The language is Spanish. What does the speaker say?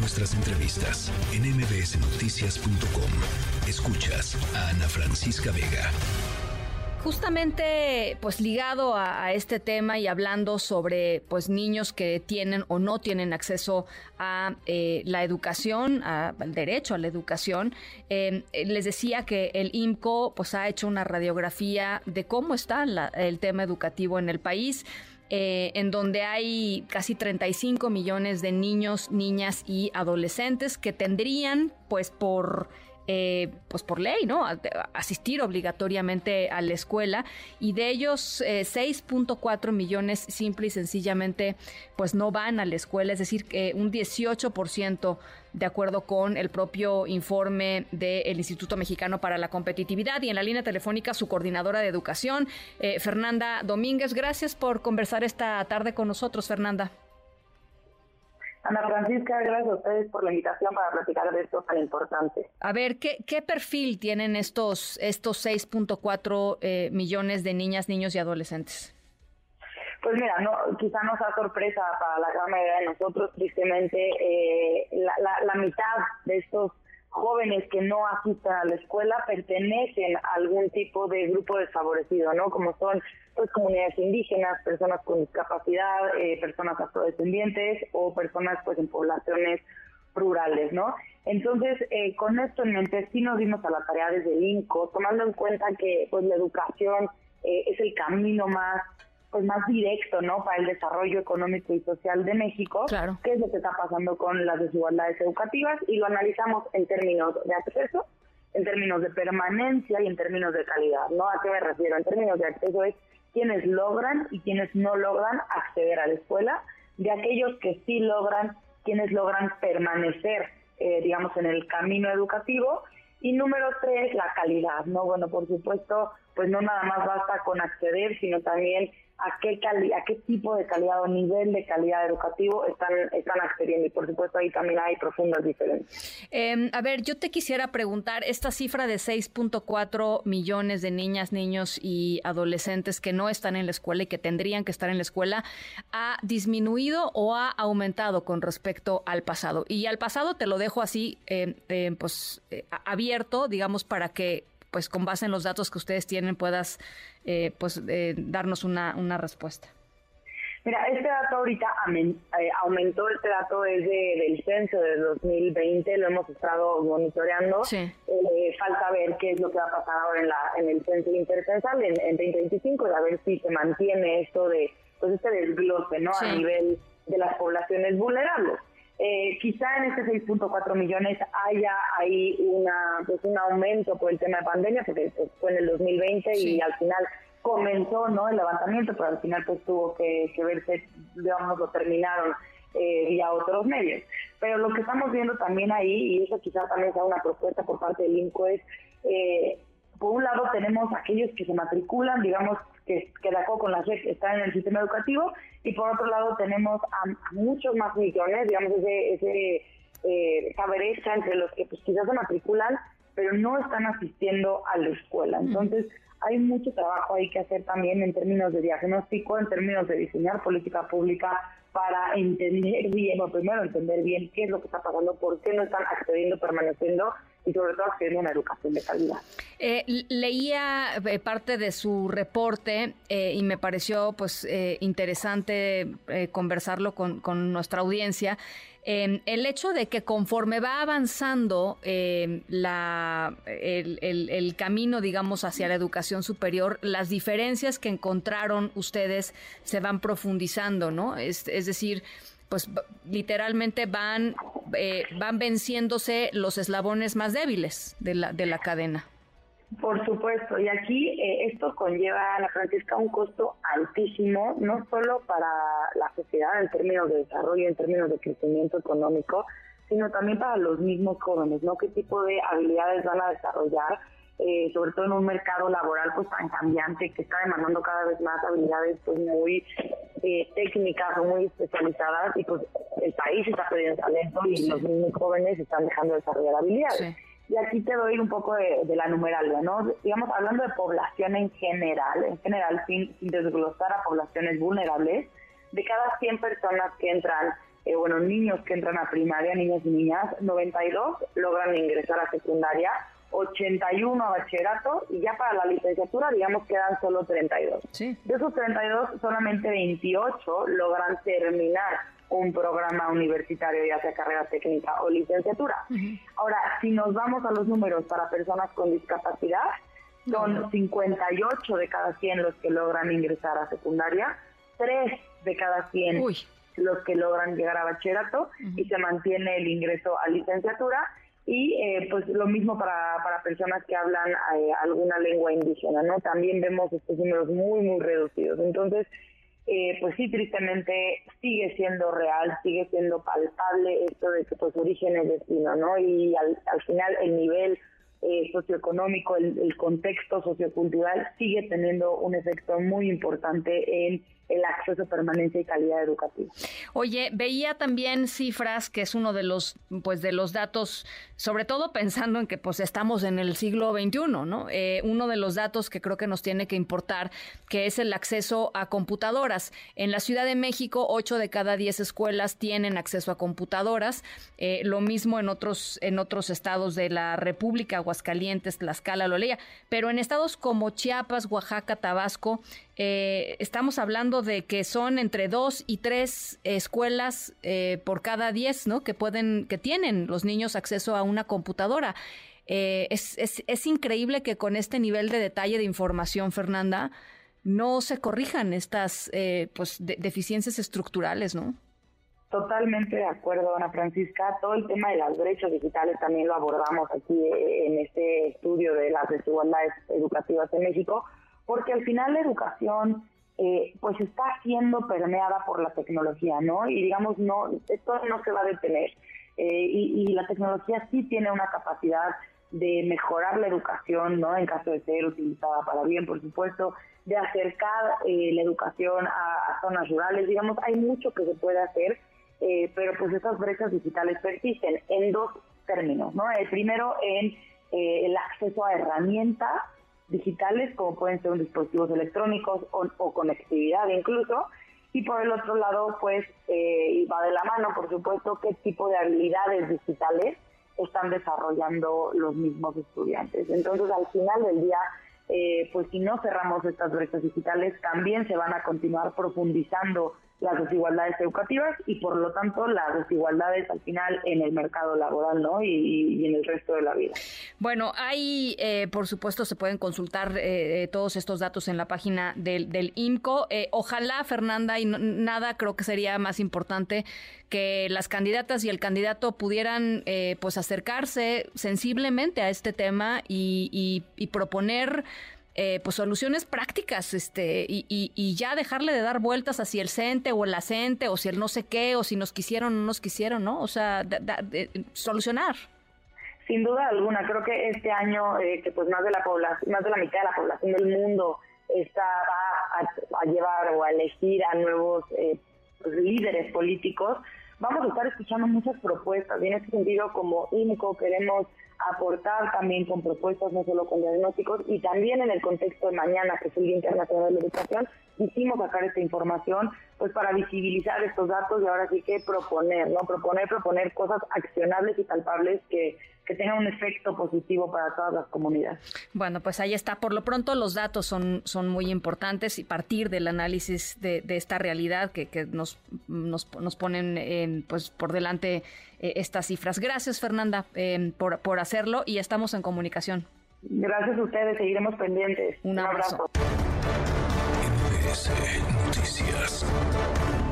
nuestras entrevistas en mbsnoticias.com. Escuchas a Ana Francisca Vega. Justamente, pues ligado a, este tema y hablando sobre, pues niños que tienen o no tienen acceso a eh, la educación, al derecho a la educación, em, les decía que el IMCO, pues ha hecho una radiografía de cómo está el tema educativo en el país. Eh, en donde hay casi 35 millones de niños, niñas y adolescentes que tendrían, pues por eh, pues por ley, ¿no? Asistir obligatoriamente a la escuela y de ellos 6.4 eh, millones simple y sencillamente pues no van a la escuela, es decir, que un 18% de acuerdo con el propio informe del Instituto Mexicano para la Competitividad y en la línea telefónica su coordinadora de educación, eh, Fernanda Domínguez. Gracias por conversar esta tarde con nosotros, Fernanda. Ana Francisca, gracias a ustedes por la invitación para platicar de esto tan importante. A ver, ¿qué, qué perfil tienen estos, estos 6.4 eh, millones de niñas, niños y adolescentes? Pues mira, no, quizá no sea sorpresa para la gran mayoría de nosotros, tristemente, eh, la, la, la mitad de estos jóvenes que no asisten a la escuela pertenecen a algún tipo de grupo desfavorecido, ¿no? Como son pues comunidades indígenas, personas con discapacidad, eh, personas afrodescendientes o personas pues en poblaciones rurales, ¿no? Entonces, eh, con esto en mente, sí nos dimos a la tarea desde el INCO, tomando en cuenta que pues la educación eh, es el camino más pues más directo, ¿no? Para el desarrollo económico y social de México, claro. qué es lo que está pasando con las desigualdades educativas y lo analizamos en términos de acceso, en términos de permanencia y en términos de calidad, ¿no? ¿A qué me refiero? En términos de acceso es quienes logran y quienes no logran acceder a la escuela, de aquellos que sí logran, quienes logran permanecer, eh, digamos, en el camino educativo. Y número tres, la calidad, ¿no? Bueno, por supuesto, pues no nada más basta con acceder, sino también a qué, cali a qué tipo de calidad o nivel de calidad educativo están, están accediendo. Y por supuesto ahí también hay profundas diferencias. Em, a ver, yo te quisiera preguntar, esta cifra de 6.4 millones de niñas, niños y adolescentes que no están en la escuela y que tendrían que estar en la escuela, ¿ha disminuido o ha aumentado con respecto al pasado? Y al pasado te lo dejo así, em, em, pues eh, abierto, digamos, para que pues con base en los datos que ustedes tienen puedas eh, pues eh, darnos una, una respuesta. Mira, este dato ahorita eh, aumentó, este dato es del censo de 2020, lo hemos estado monitoreando. falta ver qué es lo que va a pasar ahora en, la, en el censo intercensal en, en 2025 y a ver si se mantiene esto de pues este desglose ¿no? a nivel de las poblaciones vulnerables. Eh, quizá en este 6.4 millones haya ahí una pues un aumento por el tema de pandemia, porque pues, fue en el 2020 y al final comenzó no el levantamiento, pero al final pues tuvo que, verse, digamos, lo terminaron eh, vía otros medios. Pero lo que estamos viendo también ahí, y eso quizá también sea una propuesta por parte del INCO, es eh, por un lado tenemos aquellos que se matriculan, digamos, que, que de acuerdo con la SEC están en el sistema educativo, y por otro lado tenemos a, muchos más millones, digamos, ese, ese eh, esa brecha entre los que pues, quizás se matriculan, pero no están asistiendo a la escuela. Entonces, hay mucho trabajo ahí que hacer también en términos de diagnóstico, en términos de diseñar política pública para entender bien, o primero entender bien qué es lo que está pasando, por qué no están accediendo, permaneciendo y sobre todo accediendo a una educación de calidad. Eh, leía eh, parte de su reporte eh, y me pareció pues interesante conversarlo con, con, nuestra audiencia. el hecho de que conforme va avanzando la, el, el, camino, digamos, hacia la educación superior, las diferencias que encontraron ustedes se van profundizando, ¿no? Es, es decir, pues literalmente van, eh, van venciéndose los eslabones más débiles de la, de la cadena. Por supuesto, y aquí eh, esto conlleva a la Francisca un costo altísimo, no solo para la sociedad en términos de desarrollo, en términos de crecimiento económico, sino también para los mismos jóvenes, ¿no? ¿Qué tipo de habilidades van a desarrollar? Eh, sobre todo en un mercado laboral pues tan cambiante que está demandando cada vez más habilidades pues muy eh, técnicas muy especializadas y pues el país está perdiendo talento y los niños jóvenes están dejando de desarrollar habilidades. Y aquí te doy un poco de, la numeralia, ¿no? Digamos, hablando de población en general, en general sin, desglosar a poblaciones vulnerables, de cada 100 personas que entran eh, bueno, niños que entran a primaria, niños y niñas, 92 logran ingresar a secundaria, 81 a bachillerato y ya para la licenciatura, digamos, quedan solo 32. Sí. De esos 32, solamente 28 logran terminar un programa universitario, ya sea carrera técnica o licenciatura. Ahora, si nos vamos a los números para personas con discapacidad, son 58 de cada 100 los que logran ingresar a secundaria, 3 de cada 100 los que logran llegar a bachillerato y se mantiene el ingreso a licenciatura y eh, pues lo mismo para, para personas que hablan eh, alguna lengua indígena, ¿no? También vemos estos números muy, muy reducidos. Entonces, eh, pues sí, tristemente sigue siendo real, sigue siendo palpable esto de que pues origen es destino, ¿no? Y al, al final el nivel eh, socioeconómico, el, el contexto sociocultural sigue teniendo un efecto muy importante en el acceso, permanencia y calidad educativa. Oye, veía también cifras que es uno de los, pues, de los datos, sobre todo pensando en que, pues, estamos en el siglo XXI, ¿no? Eh, uno de los datos que creo que nos tiene que importar, que es el acceso a computadoras. En la Ciudad de México, 8 de cada 10 escuelas tienen acceso a computadoras. Eh, lo mismo en otros, en otros estados de la República, Aguascalientes, Tlaxcala, lo leía. Pero en estados como Chiapas, Oaxaca, Tabasco, eh, estamos hablando de que son entre dos y tres escuelas eh, por cada diez, ¿no? Que pueden, que tienen los niños acceso a una computadora. Eh, es, es, es, increíble que con este nivel de detalle de información, Fernanda, no se corrijan estas pues deficiencias estructurales, ¿no? Totalmente de acuerdo, Ana Francisca. Todo el tema de las brechas digitales también lo abordamos aquí en este estudio de las desigualdades educativas en México porque al final la educación eh, pues está siendo permeada por la tecnología, ¿no? Y digamos, no, esto no se va a detener. Eh, y, la tecnología sí tiene una capacidad de mejorar la educación, ¿no? En caso de ser utilizada para bien, por supuesto, de acercar eh, la educación a, zonas rurales, digamos, hay mucho que se puede hacer, pero pues esas brechas digitales persisten en dos términos, ¿no? El primero en el acceso a herramientas digitales, como pueden ser dispositivos electrónicos o, conectividad incluso, y por el otro lado, pues, eh, va de la mano, por supuesto, qué tipo de habilidades digitales están desarrollando los mismos estudiantes. Entonces, al final del día, eh, pues si no cerramos estas brechas digitales, también se van a continuar profundizando las desigualdades educativas y por lo tanto las desigualdades al final en el mercado laboral ¿no? y, en el resto de la vida. Bueno, hay, eh, por supuesto, se pueden consultar eh, todos estos datos en la página del, del IMCO. Eh, ojalá, Fernanda, y nada creo que sería más importante que las candidatas y el candidato pudieran pues acercarse sensiblemente a este tema y, y proponer eh, pues soluciones prácticas este y, y, ya dejarle de dar vueltas hacia el CENTE o el ACENTE o si el no sé qué o si nos quisieron o no nos quisieron, ¿no? O sea, solucionar. Sin duda alguna, creo que este año eh, que pues más de la población, más de la mitad de la población del mundo está a, a llevar o a elegir a nuevos eh, pues, líderes políticos, vamos a estar escuchando muchas propuestas y en ese sentido como INCO queremos aportar también con propuestas, no solo con diagnósticos, y también en el contexto de mañana, que es el Día Internacional de la Educación, quisimos sacar esta información pues para visibilizar estos datos y ahora sí que proponer, ¿no? Proponer, proponer cosas accionables y palpables que, que tengan un efecto positivo para todas las comunidades. Bueno, pues ahí está. Por lo pronto los datos son, son muy importantes y partir del análisis de, de esta realidad que, que nos, nos, nos, ponen en, pues por delante eh, estas cifras. Gracias, Fernanda, eh, por, por hacerlo y estamos en comunicación. Gracias a ustedes, seguiremos pendientes. Un abrazo. NBC Noticias.